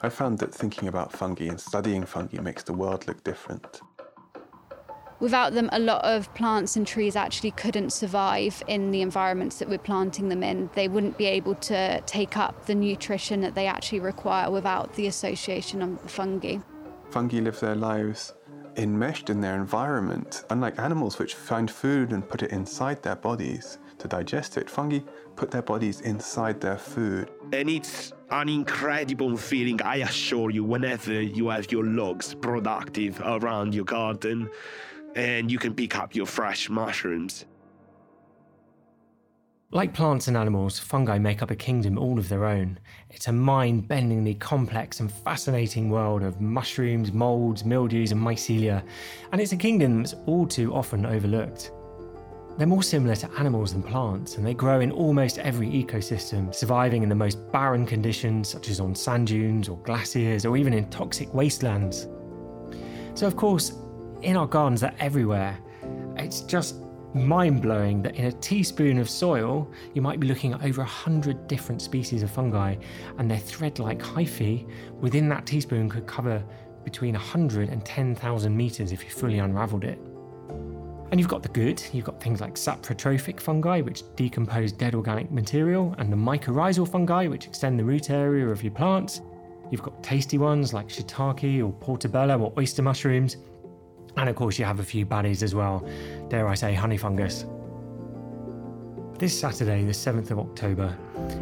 I found that thinking about fungi and studying fungi makes the world look different. Without them, a lot of plants and trees actually couldn't survive in the environments that we're planting them in. They wouldn't be able to take up the nutrition that they actually require without the association of the fungi. Fungi live their lives enmeshed in their environment. Unlike animals, which find food and put it inside their bodies to digest it, fungi put their bodies inside their food. And it's an incredible feeling, I assure you, whenever you have your logs productive around your garden and you can pick up your fresh mushrooms. Like plants and animals, fungi make up a kingdom all of their own. It's a mind bendingly complex and fascinating world of mushrooms, moulds, mildews, and mycelia, and it's a kingdom that's all too often overlooked. They're more similar to animals than plants, and they grow in almost every ecosystem, surviving in the most barren conditions, such as on sand dunes or glaciers, or even in toxic wastelands. So, of course, in our gardens, they're everywhere. It's just mind blowing that in a teaspoon of soil, you might be looking at over 100 different species of fungi, and their thread like hyphae within that teaspoon could cover between 100 and 10,000 metres if you fully unravelled it. And you've got the good, you've got things like saprotrophic fungi, which decompose dead organic material, and the mycorrhizal fungi, which extend the root area of your plants. You've got tasty ones like shiitake or portobello or oyster mushrooms. And of course, you have a few baddies as well, dare I say, honey fungus. This Saturday, the 7th of October,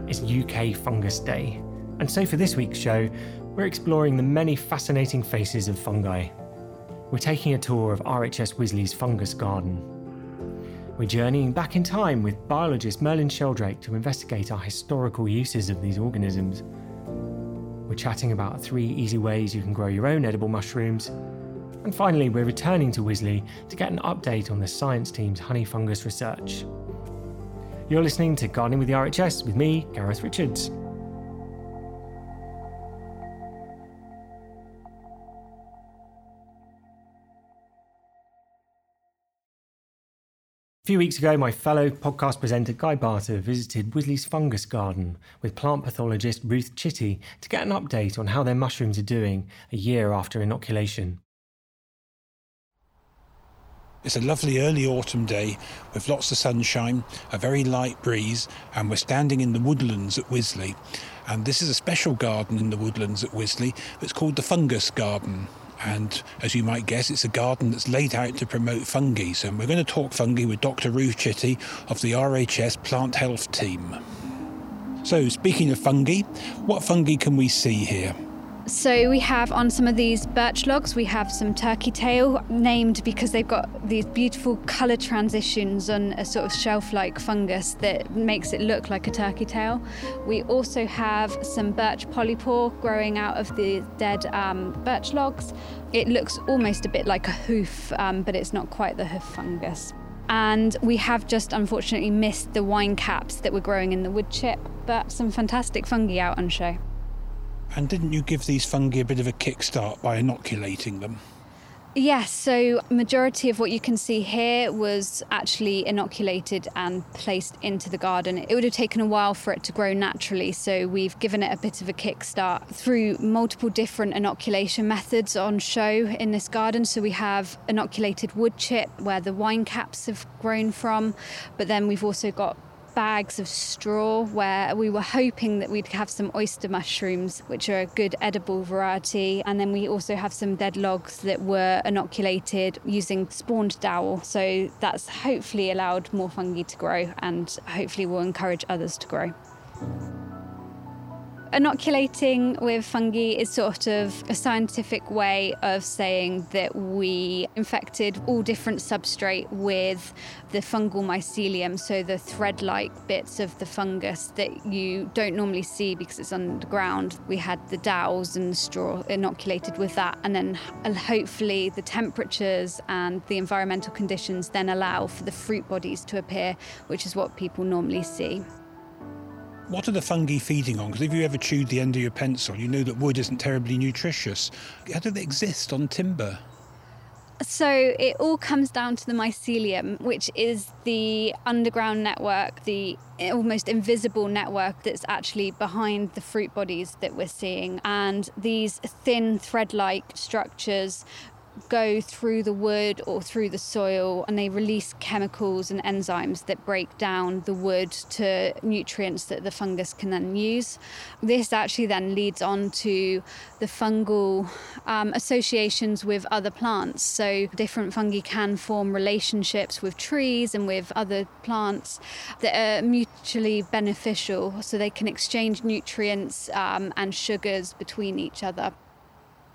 is UK Fungus Day. And so for this week's show, we're exploring the many fascinating faces of fungi. We're taking a tour of RHS Wisley's fungus garden. We're journeying back in time with biologist Merlin Sheldrake to investigate our historical uses of these organisms. We're chatting about three easy ways you can grow your own edible mushrooms. And finally, we're returning to Wisley to get an update on the science team's honey fungus research. You're listening to Gardening with the RHS with me, Gareth Richards. A few weeks ago, my fellow podcast presenter Guy Barter visited Wisley's fungus garden with plant pathologist Ruth Chitty to get an update on how their mushrooms are doing a year after inoculation. It's a lovely early autumn day with lots of sunshine, a very light breeze, and we're standing in the woodlands at Wisley. And this is a special garden in the woodlands at Wisley that's called the Fungus Garden. And as you might guess, it's a garden that's laid out to promote fungi. So we're going to talk fungi with Dr. Ruth Chitty of the RHS Plant Health Team. So, speaking of fungi, what fungi can we see here? So we have on some of these birch logs, we have some turkey tail named because they've got these beautiful colour transitions on a sort of shelf-like fungus that makes it look like a turkey tail. We also have some birch polypore growing out of the dead um, birch logs. It looks almost a bit like a hoof, um, but it's not quite the hoof fungus. And we have just unfortunately missed the wine caps that were growing in the wood chip, but some fantastic fungi out on show. And didn't you give these fungi a bit of a kickstart by inoculating them? Yes, so majority of what you can see here was actually inoculated and placed into the garden. It would have taken a while for it to grow naturally, so we've given it a bit of a kickstart through multiple different inoculation methods on show in this garden. So we have inoculated wood chip where the wine caps have grown from, but then we've also got bags of straw where we were hoping that we'd have some oyster mushrooms, which are a good edible variety. And then we also have some dead logs that were inoculated using spawned dowel. So that's hopefully allowed more fungi to grow and hopefully will encourage others to grow. Inoculating with fungi is sort of a scientific way of saying that we infected all different substrate with the fungal mycelium, so the thread like bits of the fungus that you don't normally see because it's underground. We had the dowels and the straw inoculated with that, and then uh, hopefully the temperatures and the environmental conditions then allow for the fruit bodies to appear, which is what people normally see. What are the fungi feeding on? Because if you ever chewed the end of your pencil, you know that wood isn't terribly nutritious. How do they exist on timber? So it all comes down to the mycelium, which is the underground network, the almost invisible network that's actually behind the fruit bodies that we're seeing. And these thin thread like structures go through the wood or through the soil and they release chemicals and enzymes that break down the wood to nutrients that the fungus can then use. This actually then leads on to the fungal um, associations with other plants. So, different fungi can form relationships with trees and with other plants that are mutually beneficial, so they can exchange nutrients um, and sugars between each other.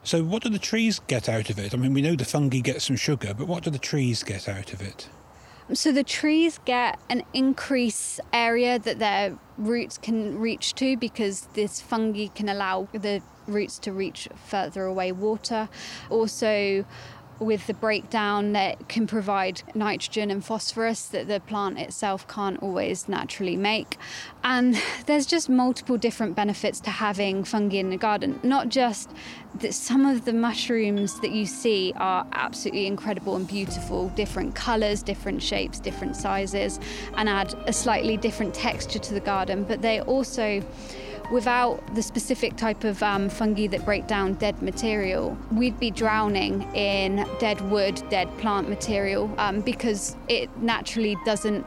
So, what do the trees get out of it? I mean, we know the fungi get some sugar, but what do the trees get out of it? So, the trees get an increased area that their roots can reach to because this fungi can allow the roots to reach further away water. Also, with the breakdown that can provide nitrogen and phosphorus that the plant itself can't always naturally make. And there's just multiple different benefits to having fungi in the garden. Not just that some of the mushrooms that you see are absolutely incredible and beautiful, different colours, different shapes, different sizes, and add a slightly different texture to the garden, but they also without the specific type of um, fungi that break down dead material, we'd be drowning in dead wood, dead plant material um, because it naturally doesn't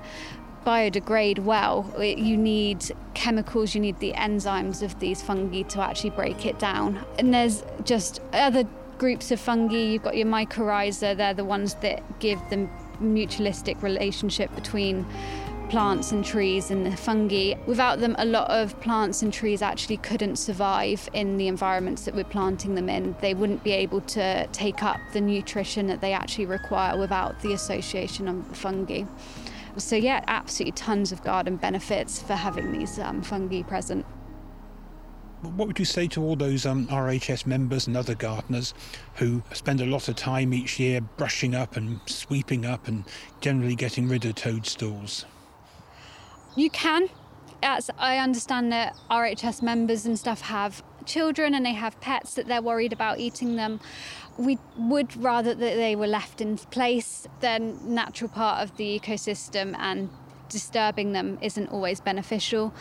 biodegrade well. It, you need chemicals, you need the enzymes of these fungi to actually break it down. And there's just other groups of fungi. You've got your mycorrhiza, they're the ones that give the mutualistic relationship between plants and trees and the fungi. Without them, a lot of plants and trees actually couldn't survive in the environments that we're planting them in. They wouldn't be able to take up the nutrition that they actually require without the association of the fungi. So, yeah, absolutely tons of garden benefits for having these um, fungi present. What would you say to all those um, RHS members and other gardeners who spend a lot of time each year brushing up and sweeping up and generally getting rid of toadstools? You can. As I understand that RHS members and stuff have children and they have pets that they're worried about eating them. We would rather that they were left in place than natural part of the ecosystem and disturbing them isn't always beneficial.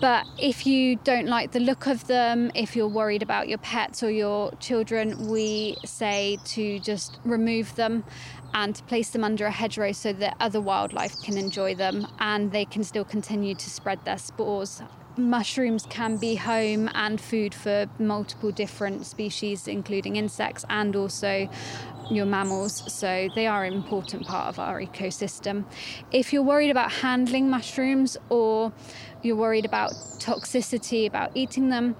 But if you don't like the look of them, if you're worried about your pets or your children, we say to just remove them and place them under a hedgerow so that other wildlife can enjoy them and they can still continue to spread their spores. Mushrooms can be home and food for multiple different species, including insects and also your mammals, so they are an important part of our ecosystem. If you're worried about handling mushrooms or you're worried about toxicity, about eating them,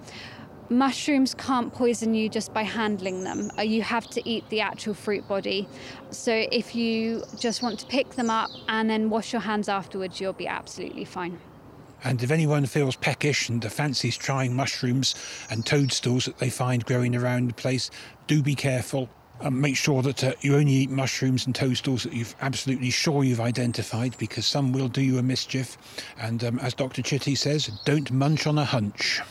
mushrooms can't poison you just by handling them. Uh, you have to eat the actual fruit body. So if you just want to pick them up and then wash your hands afterwards, you'll be absolutely fine. And if anyone feels peckish and fancies trying mushrooms and toadstools that they find growing around the place, do be careful. And make sure that uh, you only eat mushrooms and toadstools that you're absolutely sure you've identified because some will do you a mischief. And um, as Dr. Chitty says, don't munch on a hunch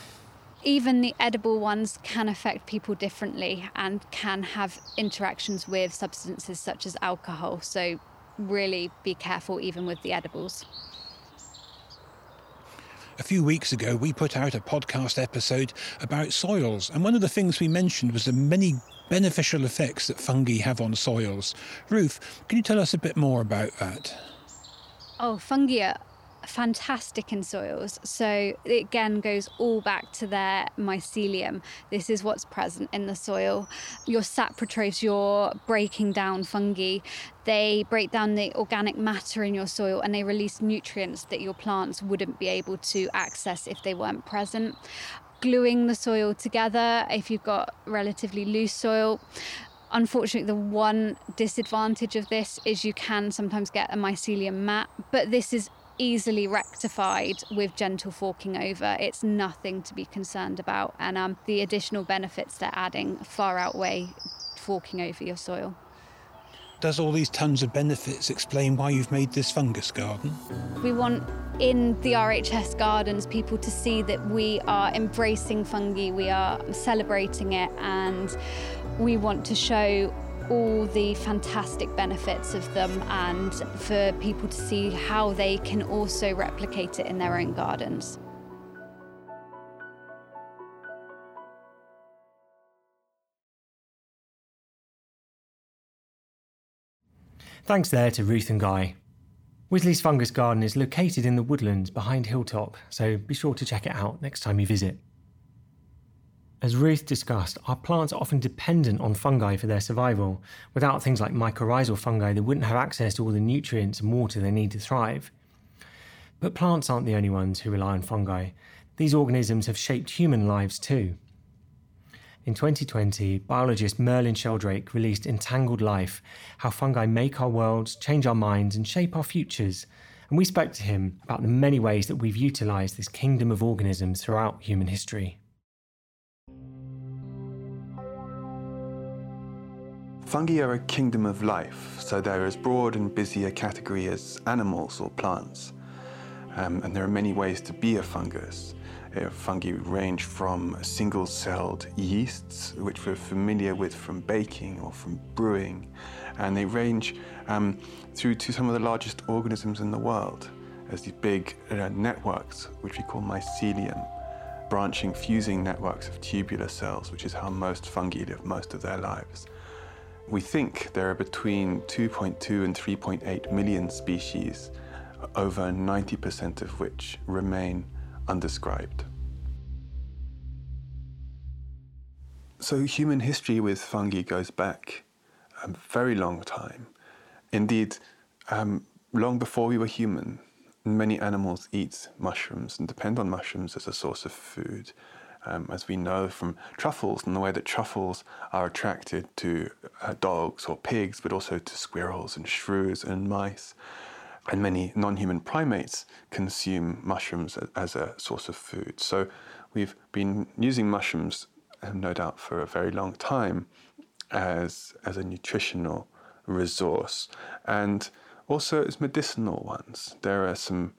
even the edible ones can affect people differently and can have interactions with substances such as alcohol. So, really be careful even with the edibles. A few weeks ago, we put out a podcast episode about soils, and one of the things we mentioned was the many beneficial effects that fungi have on soils. Ruth, can you tell us a bit more about that? Oh, fungi are fantastic in soils. So it again goes all back to their mycelium. This is what's present in the soil. Your saprotrophs, your breaking down fungi, they break down the organic matter in your soil and they release nutrients that your plants wouldn't be able to access if they weren't present. Gluing the soil together if you've got relatively loose soil. Unfortunately, the one disadvantage of this is you can sometimes get a mycelium mat, but this is easily rectified with gentle forking over. It's nothing to be concerned about, and um, the additional benefits they're adding far outweigh forking over your soil. Does all these tons of benefits explain why you've made this fungus garden? We want in the RHS gardens people to see that we are embracing fungi, we are celebrating it, and we want to show all the fantastic benefits of them and for people to see how they can also replicate it in their own gardens. Thanks there to Ruth and Guy. Wisley's Fungus Garden is located in the woodlands behind Hilltop, so be sure to check it out next time you visit. As Ruth discussed, our plants are often dependent on fungi for their survival. Without things like mycorrhizal fungi, they wouldn't have access to all the nutrients and water they need to thrive. But plants aren't the only ones who rely on fungi. These organisms have shaped human lives too. In 2020, biologist Merlin Sheldrake released Entangled Life How Fungi Make Our Worlds, Change Our Minds, and Shape Our Futures. And we spoke to him about the many ways that we've utilised this kingdom of organisms throughout human history. Fungi are a kingdom of life, so they're as broad and busy a category as animals or plants. Um, and there are many ways to be a fungus. Fungi range from single celled yeasts, which we're familiar with from baking or from brewing, and they range um, through to some of the largest organisms in the world as these big uh, networks, which we call mycelium, branching, fusing networks of tubular cells, which is how most fungi live most of their lives. We think there are between 2.2 and 3.8 million species, over 90% of which remain undescribed. So, human history with fungi goes back a very long time. Indeed, um, long before we were human, many animals eat mushrooms and depend on mushrooms as a source of food um, as we know from truffles and the way that truffles are attracted to uh, dogs or pigs, but also to squirrels and shrews and mice. And many non human primates consume mushrooms as a source of food. So we've been using mushrooms, um, no doubt, for a very long time as, as a nutritional resource and also as medicinal ones. There are some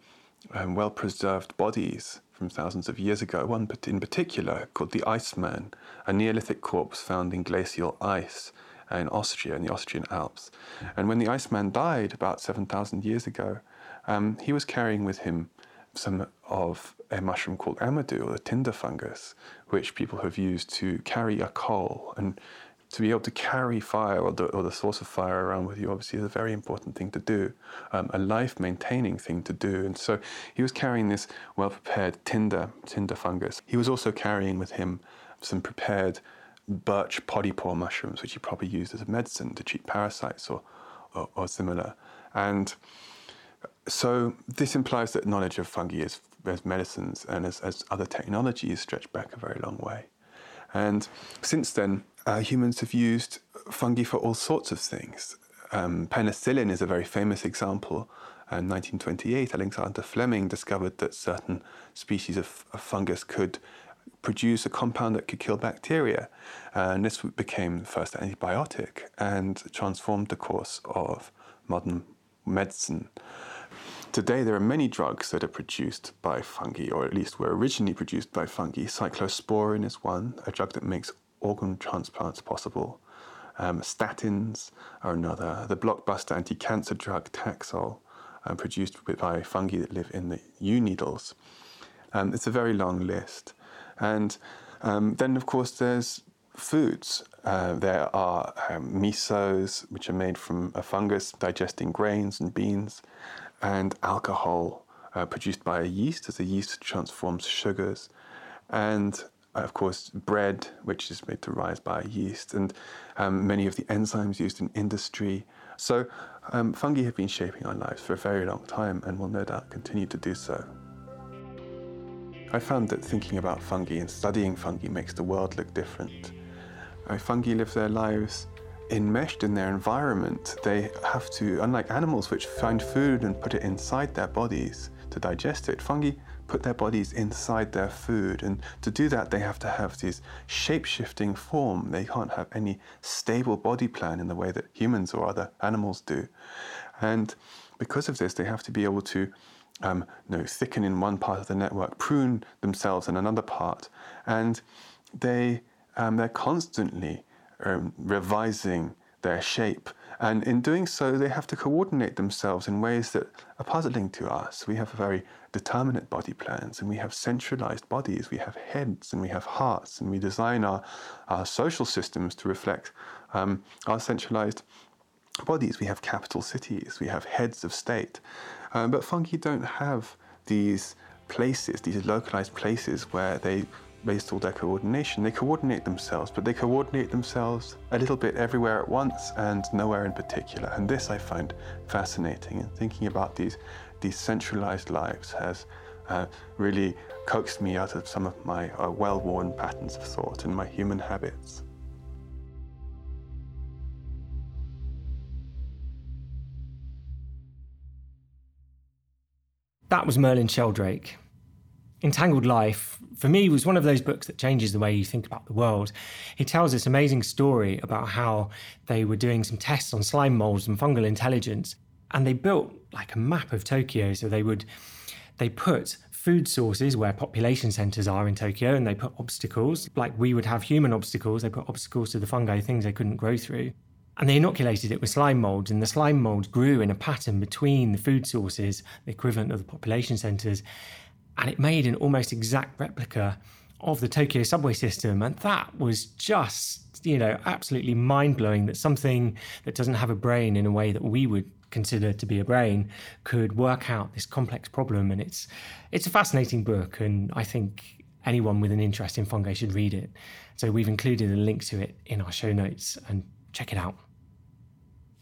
um, well preserved bodies from thousands of years ago, one in particular called the Iceman, a Neolithic corpse found in glacial ice in Austria, in the Austrian Alps. And when the Iceman died about 7,000 years ago, um, he was carrying with him some of a mushroom called amadou, or the tinder fungus, which people have used to carry a coal. And to be able to carry fire or the, or the source of fire around with you obviously is a very important thing to do, um, a life maintaining thing to do. And so he was carrying this well prepared tinder, tinder fungus. He was also carrying with him some prepared birch polypore mushrooms, which he probably used as a medicine to treat parasites or, or, or similar. And so this implies that knowledge of fungi as, as medicines and as, as other technologies stretch back a very long way. And since then, uh, humans have used fungi for all sorts of things. Um, penicillin is a very famous example. In 1928, Alexander Fleming discovered that certain species of, of fungus could produce a compound that could kill bacteria. And this became the first antibiotic and transformed the course of modern medicine. Today, there are many drugs that are produced by fungi, or at least were originally produced by fungi. Cyclosporin is one, a drug that makes organ transplants possible. Um, statins are another. The blockbuster anti cancer drug Taxol, um, produced by fungi that live in the yew needles. Um, it's a very long list. And um, then, of course, there's foods. Uh, there are um, misos, which are made from a fungus digesting grains and beans, and alcohol, uh, produced by a yeast, as the yeast transforms sugars, and uh, of course, bread, which is made to rise by yeast, and um, many of the enzymes used in industry. So, um, fungi have been shaping our lives for a very long time and will no doubt continue to do so. I found that thinking about fungi and studying fungi makes the world look different. Uh, fungi live their lives enmeshed in their environment. They have to, unlike animals which find food and put it inside their bodies to digest it, fungi put their bodies inside their food. And to do that, they have to have this shape shifting form. They can't have any stable body plan in the way that humans or other animals do. And because of this, they have to be able to um, you know, thicken in one part of the network, prune themselves in another part. And they, um, they're constantly um, revising their shape. And in doing so, they have to coordinate themselves in ways that are puzzling to us. We have very determinate body plans and we have centralized bodies. We have heads and we have hearts and we design our, our social systems to reflect um, our centralized bodies. We have capital cities, we have heads of state. Um, but fungi don't have these places, these localized places where they based all their coordination. They coordinate themselves, but they coordinate themselves a little bit everywhere at once and nowhere in particular. And this I find fascinating. And thinking about these, these centralized lives has uh, really coaxed me out of some of my uh, well worn patterns of thought and my human habits. That was Merlin Sheldrake. Entangled Life, for me, was one of those books that changes the way you think about the world. He tells this amazing story about how they were doing some tests on slime molds and fungal intelligence, and they built like a map of Tokyo. So they would, they put food sources where population centers are in Tokyo, and they put obstacles, like we would have human obstacles, they put obstacles to the fungi, things they couldn't grow through. And they inoculated it with slime molds, and the slime molds grew in a pattern between the food sources, the equivalent of the population centres, and it made an almost exact replica of the Tokyo subway system. And that was just, you know, absolutely mind blowing that something that doesn't have a brain in a way that we would consider to be a brain could work out this complex problem. And it's it's a fascinating book, and I think anyone with an interest in fungi should read it. So we've included a link to it in our show notes and check it out.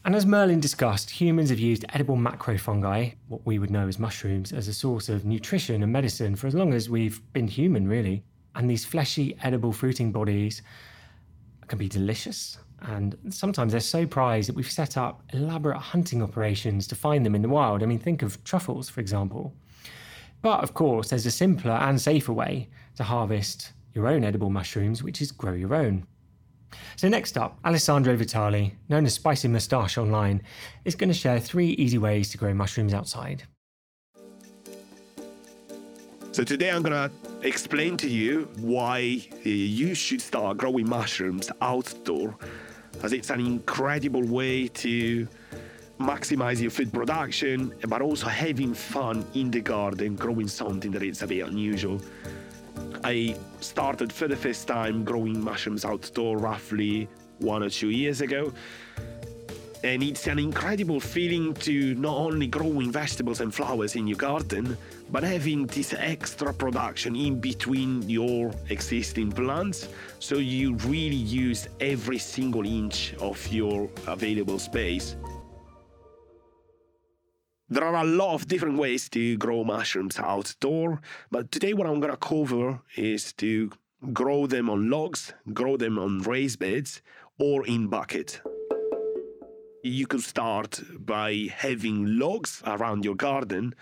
And as Merlin discussed, humans have used edible macrofungi, what we would know as mushrooms, as a source of nutrition and medicine for as long as we've been human, really. And these fleshy, edible fruiting bodies can be delicious. And sometimes they're so prized that we've set up elaborate hunting operations to find them in the wild. I mean, think of truffles, for example. But of course, there's a simpler and safer way to harvest your own edible mushrooms, which is grow your own. So, next up, Alessandro Vitali, known as Spicy Moustache online, is going to share three easy ways to grow mushrooms outside. So, today I'm going to explain to you why uh, you should start growing mushrooms outdoor, as it's an incredible way to maximize your food production, but also having fun in the garden, growing something that is a bit unusual. I started for the first time growing mushrooms outdoor roughly one or two years ago. And it's an incredible feeling to not only growing vegetables and flowers in your garden, but having this extra production in between your existing plants. So you really use every single inch of your available space. There are a lot of different ways to grow mushrooms outdoor, but today what I'm gonna cover is to grow them on logs, grow them on raised beds, or in bucket. You could start by having logs around your garden,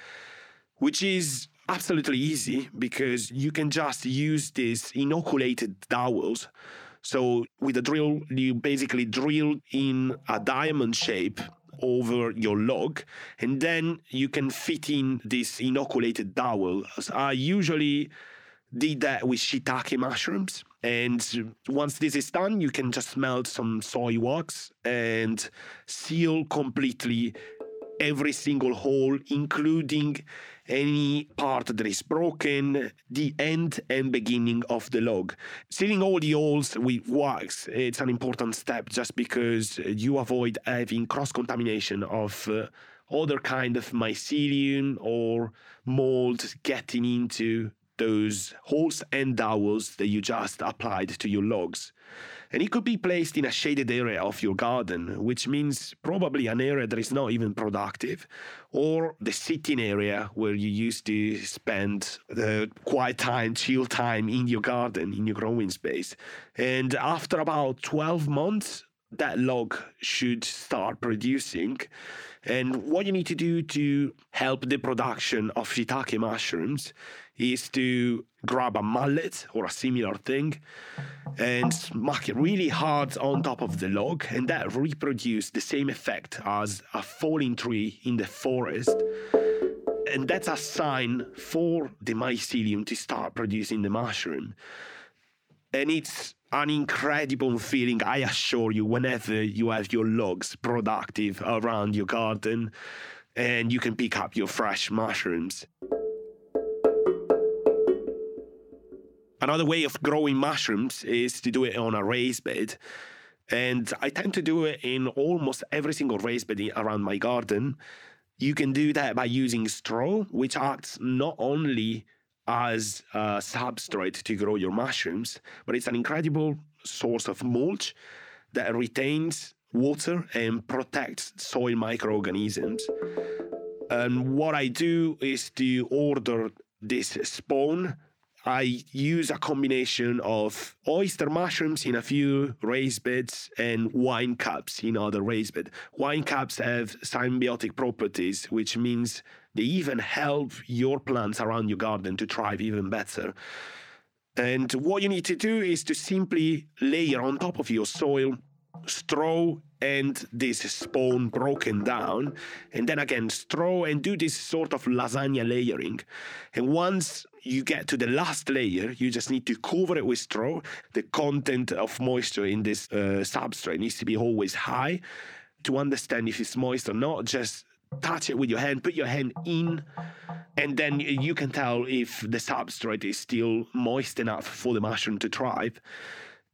which is absolutely easy because you can just use these inoculated dowels. So with a drill, you basically drill in a diamond shape over your log, and then you can fit in this inoculated dowel. I usually did that with shiitake mushrooms. And once this is done, you can just melt some soy wax and seal completely every single hole, including any part that is broken, the end and beginning of the log. Sealing all the holes with wax, it's an important step just because you avoid having cross contamination of. Uh, other kind of mycelium or mold getting into those holes and dowels that you just applied to your logs. And it could be placed in a shaded area of your garden, which means probably an area that is not even productive, or the sitting area where you used to spend uh, the quiet time, chill time in your garden, in your growing space. And after about 12 months, that log should start producing. And what you need to do to help the production of shiitake mushrooms is to grab a mallet or a similar thing and smack it really hard on top of the log, and that reproduces the same effect as a falling tree in the forest. And that's a sign for the mycelium to start producing the mushroom. And it's an incredible feeling, I assure you, whenever you have your logs productive around your garden and you can pick up your fresh mushrooms. Another way of growing mushrooms is to do it on a raised bed. And I tend to do it in almost every single raised bed around my garden. You can do that by using straw, which acts not only as a substrate to grow your mushrooms, but it's an incredible source of mulch that retains water and protects soil microorganisms. And what I do is to order this spawn I use a combination of oyster mushrooms in a few raised beds and wine cups in other raised beds. Wine cups have symbiotic properties, which means they even help your plants around your garden to thrive even better. And what you need to do is to simply layer on top of your soil straw and this spawn broken down, and then again straw and do this sort of lasagna layering. And once you get to the last layer, you just need to cover it with straw. The content of moisture in this uh, substrate needs to be always high to understand if it's moist or not. Just touch it with your hand, put your hand in, and then you can tell if the substrate is still moist enough for the mushroom to thrive.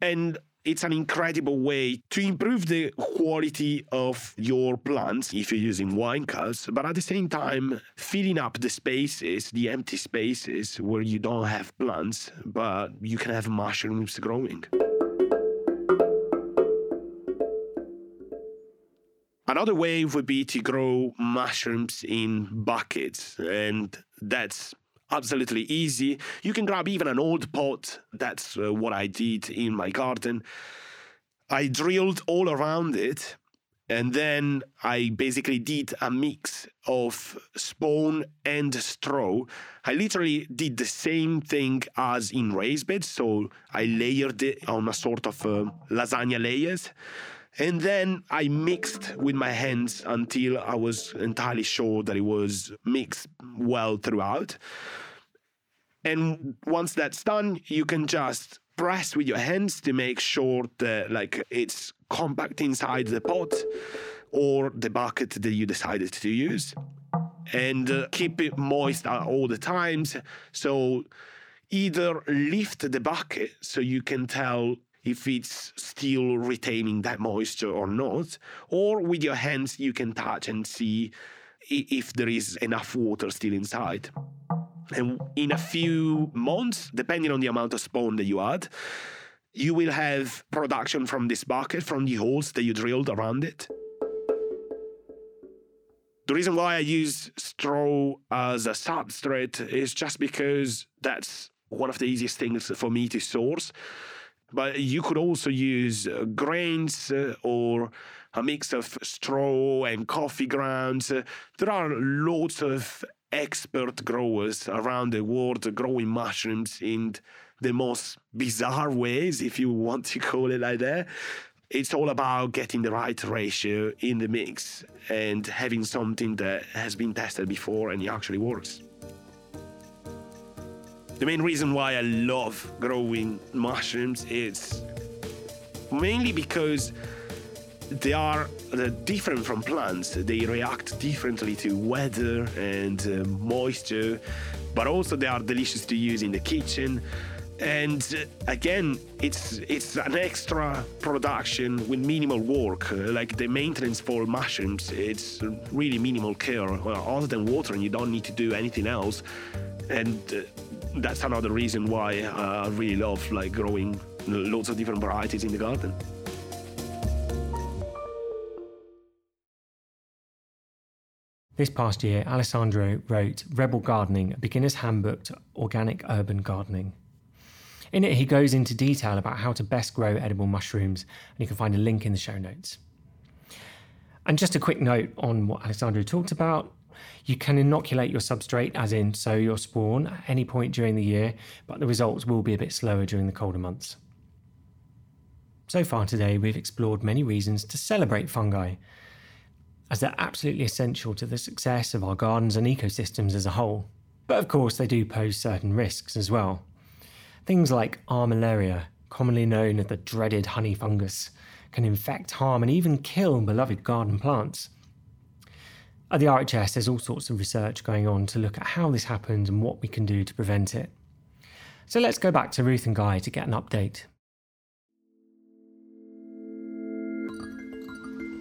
And it's an incredible way to improve the quality of your plants if you're using wine cups, but at the same time, filling up the spaces, the empty spaces where you don't have plants, but you can have mushrooms growing. Another way would be to grow mushrooms in buckets, and that's absolutely easy. You can grab even an old pot. That's uh, what I did in my garden. I drilled all around it and then I basically did a mix of spawn and straw. I literally did the same thing as in raised beds. So I layered it on a sort of uh, lasagna layers. And then I mixed with my hands until I was entirely sure that it was mixed well throughout. And once that's done, you can just press with your hands to make sure that like it's compact inside the pot or the bucket that you decided to use and uh, keep it moist all the times so either lift the bucket so you can tell if it's still retaining that moisture or not, or with your hands you can touch and see if there is enough water still inside. And in a few months, depending on the amount of spawn that you add, you will have production from this bucket, from the holes that you drilled around it. The reason why I use straw as a substrate is just because that's one of the easiest things for me to source. But you could also use uh, grains uh, or a mix of straw and coffee grounds. Uh, there are lots of expert growers around the world growing mushrooms in the most bizarre ways, if you want to call it like that. It's all about getting the right ratio in the mix and having something that has been tested before and it actually works. The main reason why I love growing mushrooms is mainly because they are different from plants. They react differently to weather and uh, moisture, but also they are delicious to use in the kitchen. and uh, again it's it's an extra production with minimal work uh, like the maintenance for mushrooms it's really minimal care well, other than watering you don't need to do anything else and uh, that's another reason why uh, i really love like growing lots of different varieties in the garden This past year, Alessandro wrote Rebel Gardening, a beginner's handbook to organic urban gardening. In it, he goes into detail about how to best grow edible mushrooms, and you can find a link in the show notes. And just a quick note on what Alessandro talked about. You can inoculate your substrate, as in sow your spawn, at any point during the year, but the results will be a bit slower during the colder months. So far today, we've explored many reasons to celebrate fungi, as they're absolutely essential to the success of our gardens and ecosystems as a whole. But of course, they do pose certain risks as well. Things like armillaria, commonly known as the dreaded honey fungus, can infect, harm, and even kill beloved garden plants. At the RHS, there's all sorts of research going on to look at how this happens and what we can do to prevent it. So let's go back to Ruth and Guy to get an update.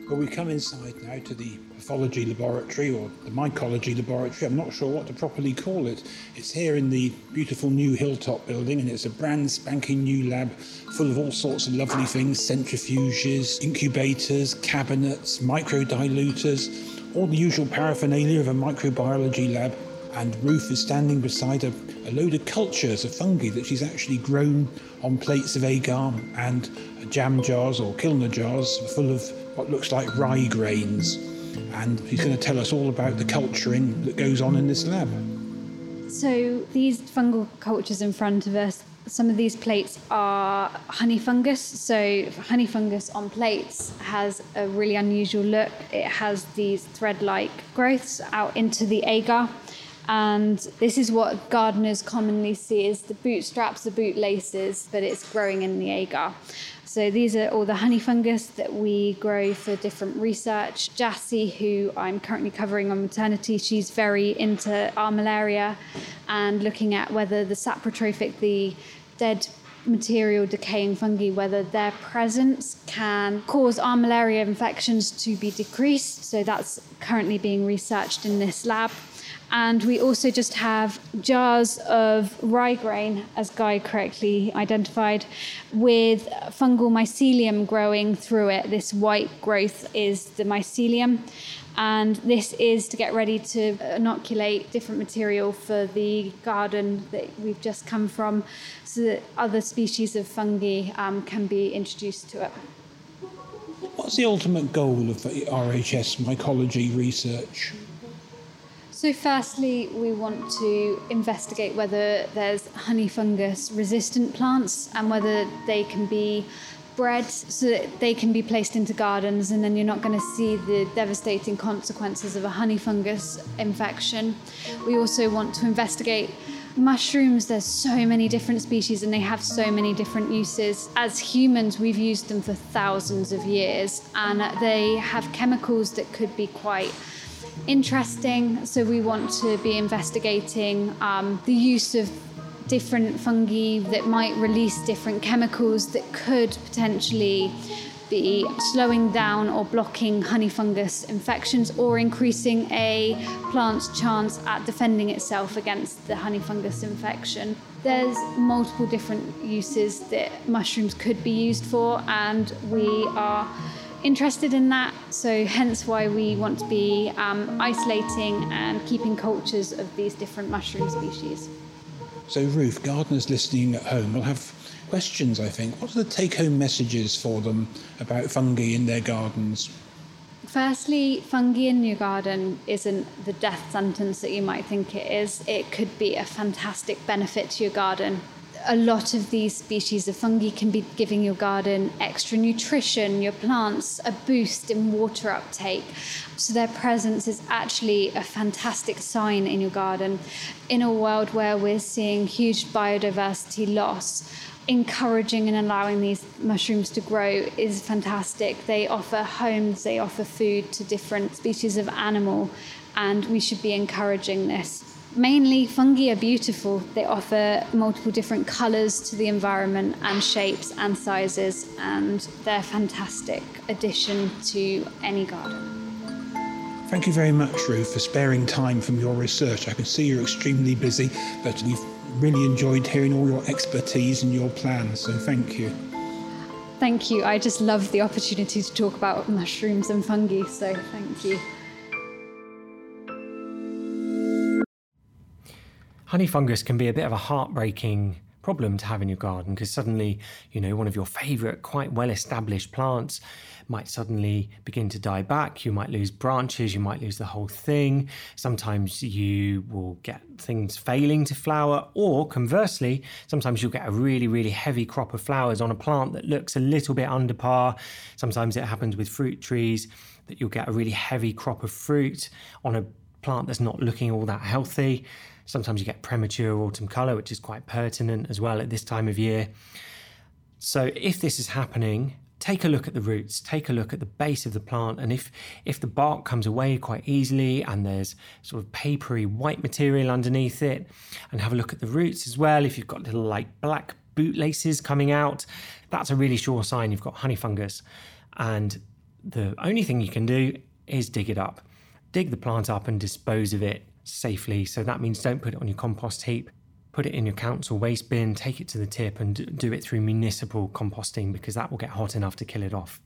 Well, we come inside now to the pathology laboratory or the mycology laboratory. I'm not sure what to properly call it. It's here in the beautiful new Hilltop building, and it's a brand spanking new lab full of all sorts of lovely things centrifuges, incubators, cabinets, microdiluters, all the usual paraphernalia of a microbiology lab. And Ruth is standing beside a, a load of cultures of fungi that she's actually grown on plates of agar and jam jars or kilner jars full of what looks like rye grains. And he's going to tell us all about the culturing that goes on in this lab. So, these fungal cultures in front of us, some of these plates are honey fungus. So, honey fungus on plates has a really unusual look. It has these thread like growths out into the agar. And this is what gardeners commonly see is the bootstraps, the bootlaces, but it's growing in the agar. So these are all the honey fungus that we grow for different research. Jassy, who I'm currently covering on maternity, she's very into armillaria and looking at whether the saprotrophic, the dead material decaying fungi, whether their presence can cause armillaria infections to be decreased. So that's currently being researched in this lab. And we also just have jars of rye grain, as Guy correctly identified, with fungal mycelium growing through it. This white growth is the mycelium. And this is to get ready to inoculate different material for the garden that we've just come from so that other species of fungi um, can be introduced to it. What's the ultimate goal of the RHS mycology research? So, firstly, we want to investigate whether there's honey fungus resistant plants and whether they can be bred so that they can be placed into gardens and then you're not going to see the devastating consequences of a honey fungus infection. We also want to investigate mushrooms there's so many different species and they have so many different uses as humans we've used them for thousands of years and they have chemicals that could be quite interesting. So we want to be investigating um, the use of different fungi that might release different chemicals that could potentially be slowing down or blocking honey fungus infections or increasing a plant's chance at defending itself against the honey fungus infection. There's multiple different uses that mushrooms could be used for, and we are interested in that. So, hence why we want to be um, isolating and keeping cultures of these different mushroom species. So, Ruth, gardeners listening at home will have questions, I think. What are the take home messages for them about fungi in their gardens? Firstly, fungi in your garden isn't the death sentence that you might think it is. It could be a fantastic benefit to your garden a lot of these species of fungi can be giving your garden extra nutrition, your plants a boost in water uptake. So their presence is actually a fantastic sign in your garden. In a world where we're seeing huge biodiversity loss, encouraging and allowing these mushrooms to grow is fantastic. They offer homes, they offer food to different species of animal, and we should be encouraging this Mainly, fungi are beautiful. They offer multiple different colours to the environment and shapes and sizes, and they're a fantastic addition to any garden. Thank you very much, Ruth, for sparing time from your research. I can see you're extremely busy, but we've really enjoyed hearing all your expertise and your plans, so thank you. Thank you. I just love the opportunity to talk about mushrooms and fungi, so thank you. Honey fungus can be a bit of a heartbreaking problem to have in your garden because suddenly, you know, one of your favorite, quite well established plants might suddenly begin to die back. You might lose branches, you might lose the whole thing. Sometimes you will get things failing to flower, or conversely, sometimes you'll get a really, really heavy crop of flowers on a plant that looks a little bit under par. Sometimes it happens with fruit trees that you'll get a really heavy crop of fruit on a plant that's not looking all that healthy. Sometimes you get premature autumn colour, which is quite pertinent as well at this time of year. So if this is happening, take a look at the roots, take a look at the base of the plant, and if if the bark comes away quite easily and there's sort of papery white material underneath it, and have a look at the roots as well. If you've got little like black bootlaces coming out, that's a really sure sign you've got honey fungus. And the only thing you can do is dig it up. Dig the plant up and dispose of it safely. So that means don't put it on your compost heap. Put it in your council waste bin, take it to the tip, and do it through municipal composting because that will get hot enough to kill it off.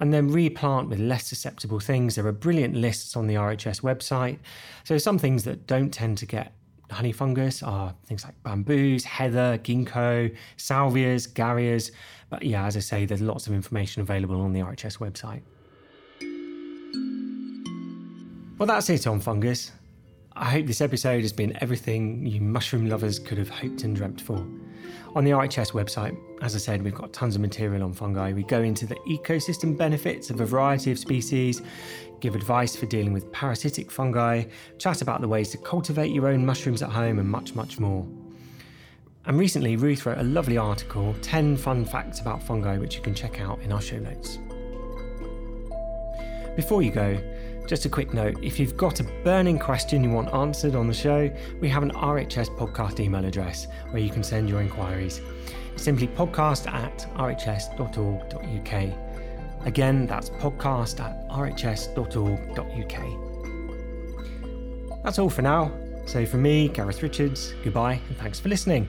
And then replant with less susceptible things. There are brilliant lists on the RHS website. So, some things that don't tend to get honey fungus are things like bamboos, heather, ginkgo, salvias, garrias. But yeah, as I say, there's lots of information available on the RHS website. Well, that's it on fungus. I hope this episode has been everything you mushroom lovers could have hoped and dreamt for. On the RHS website, as I said, we've got tons of material on fungi. We go into the ecosystem benefits of a variety of species, give advice for dealing with parasitic fungi, chat about the ways to cultivate your own mushrooms at home, and much, much more. And recently, Ruth wrote a lovely article 10 fun facts about fungi, which you can check out in our show notes. Before you go, just a quick note if you've got a burning question you want answered on the show, we have an RHS podcast email address where you can send your inquiries. Simply podcast at rhs.org.uk. Again, that's podcast at rhs.org.uk. That's all for now. So, from me, Gareth Richards, goodbye and thanks for listening.